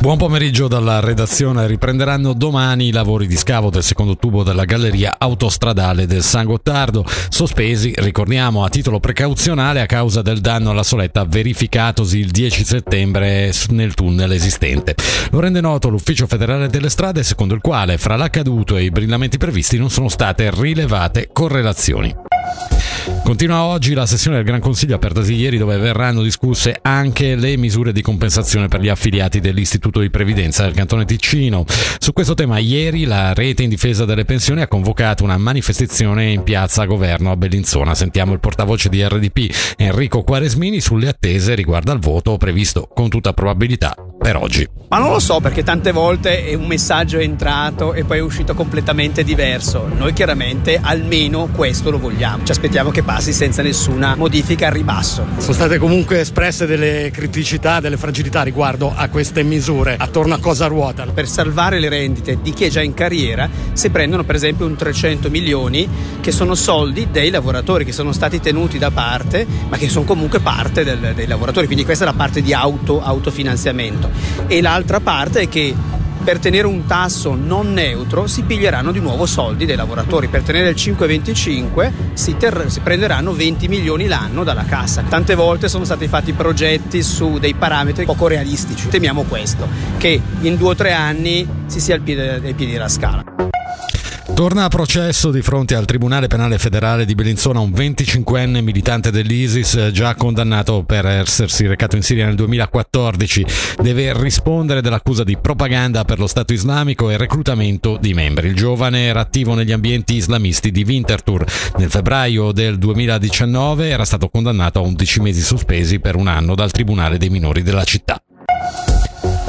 Buon pomeriggio dalla redazione. Riprenderanno domani i lavori di scavo del secondo tubo della galleria autostradale del San Gottardo, sospesi, ricordiamo, a titolo precauzionale a causa del danno alla soletta verificatosi il 10 settembre nel tunnel esistente. Lo rende noto l'Ufficio federale delle strade, secondo il quale fra l'accaduto e i brillamenti previsti non sono state rilevate correlazioni. Continua oggi la sessione del Gran Consiglio apertasi ieri dove verranno discusse anche le misure di compensazione per gli affiliati dell'Istituto di Previdenza del Cantone Ticino. Su questo tema ieri la rete in difesa delle pensioni ha convocato una manifestazione in piazza Governo a Bellinzona. Sentiamo il portavoce di RDP Enrico Quaresmini sulle attese riguardo al voto previsto con tutta probabilità per oggi. Ma non lo so perché tante volte un messaggio è entrato e poi è uscito completamente diverso. Noi chiaramente almeno questo lo vogliamo. Ci aspettiamo che passi senza nessuna modifica al ribasso. Sono state comunque espresse delle criticità, delle fragilità riguardo a queste misure. Attorno a cosa ruotano? Per salvare le rendite di chi è già in carriera si prendono per esempio un 300 milioni che sono soldi dei lavoratori che sono stati tenuti da parte ma che sono comunque parte del, dei lavoratori. Quindi questa è la parte di auto, autofinanziamento e l'altra parte è che per tenere un tasso non neutro si piglieranno di nuovo soldi dei lavoratori. Per tenere il 5,25 si, ter- si prenderanno 20 milioni l'anno dalla cassa. Tante volte sono stati fatti progetti su dei parametri poco realistici. Temiamo questo, che in due o tre anni si sia al piede, ai piedi della scala. Torna a processo di fronte al Tribunale Penale Federale di Bellinzona un 25enne militante dell'ISIS già condannato per essersi recato in Siria nel 2014. Deve rispondere dell'accusa di propaganda per lo Stato islamico e reclutamento di membri. Il giovane era attivo negli ambienti islamisti di Winterthur. Nel febbraio del 2019 era stato condannato a 11 mesi sospesi per un anno dal Tribunale dei minori della città.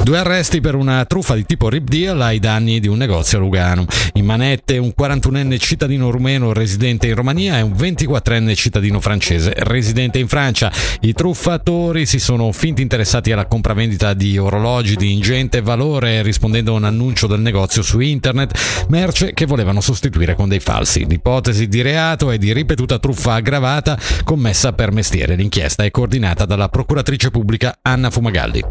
Due arresti per una truffa di tipo rip deal ai danni di un negozio a Lugano. In manette un 41enne cittadino rumeno residente in Romania e un 24enne cittadino francese residente in Francia. I truffatori si sono finti interessati alla compravendita di orologi di ingente valore rispondendo a un annuncio del negozio su internet, merce che volevano sostituire con dei falsi. L'ipotesi di reato è di ripetuta truffa aggravata commessa per mestiere. L'inchiesta è coordinata dalla procuratrice pubblica Anna Fumagalli.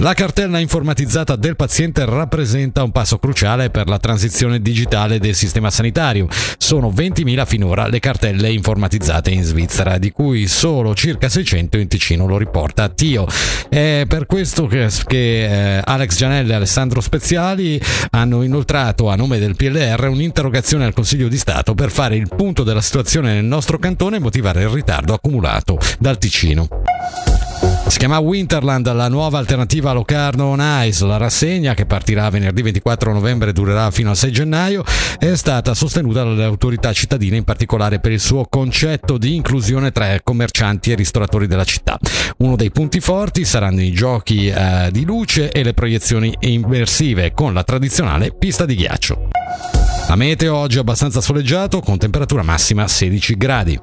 La cartella informatizzata del paziente rappresenta un passo cruciale per la transizione digitale del sistema sanitario. Sono 20.000 finora le cartelle informatizzate in Svizzera, di cui solo circa 600 in Ticino, lo riporta Tio. È per questo che, che eh, Alex Gianelli e Alessandro Speziali hanno inoltrato a nome del PLR un'interrogazione al Consiglio di Stato per fare il punto della situazione nel nostro cantone e motivare il ritardo accumulato dal Ticino. Si chiama Winterland, la nuova alternativa a Locarno on Ice. La rassegna, che partirà venerdì 24 novembre e durerà fino al 6 gennaio, è stata sostenuta dalle autorità cittadine, in particolare per il suo concetto di inclusione tra commercianti e ristoratori della città. Uno dei punti forti saranno i giochi eh, di luce e le proiezioni immersive, con la tradizionale pista di ghiaccio. La meteo oggi è abbastanza soleggiato, con temperatura massima 16 gradi.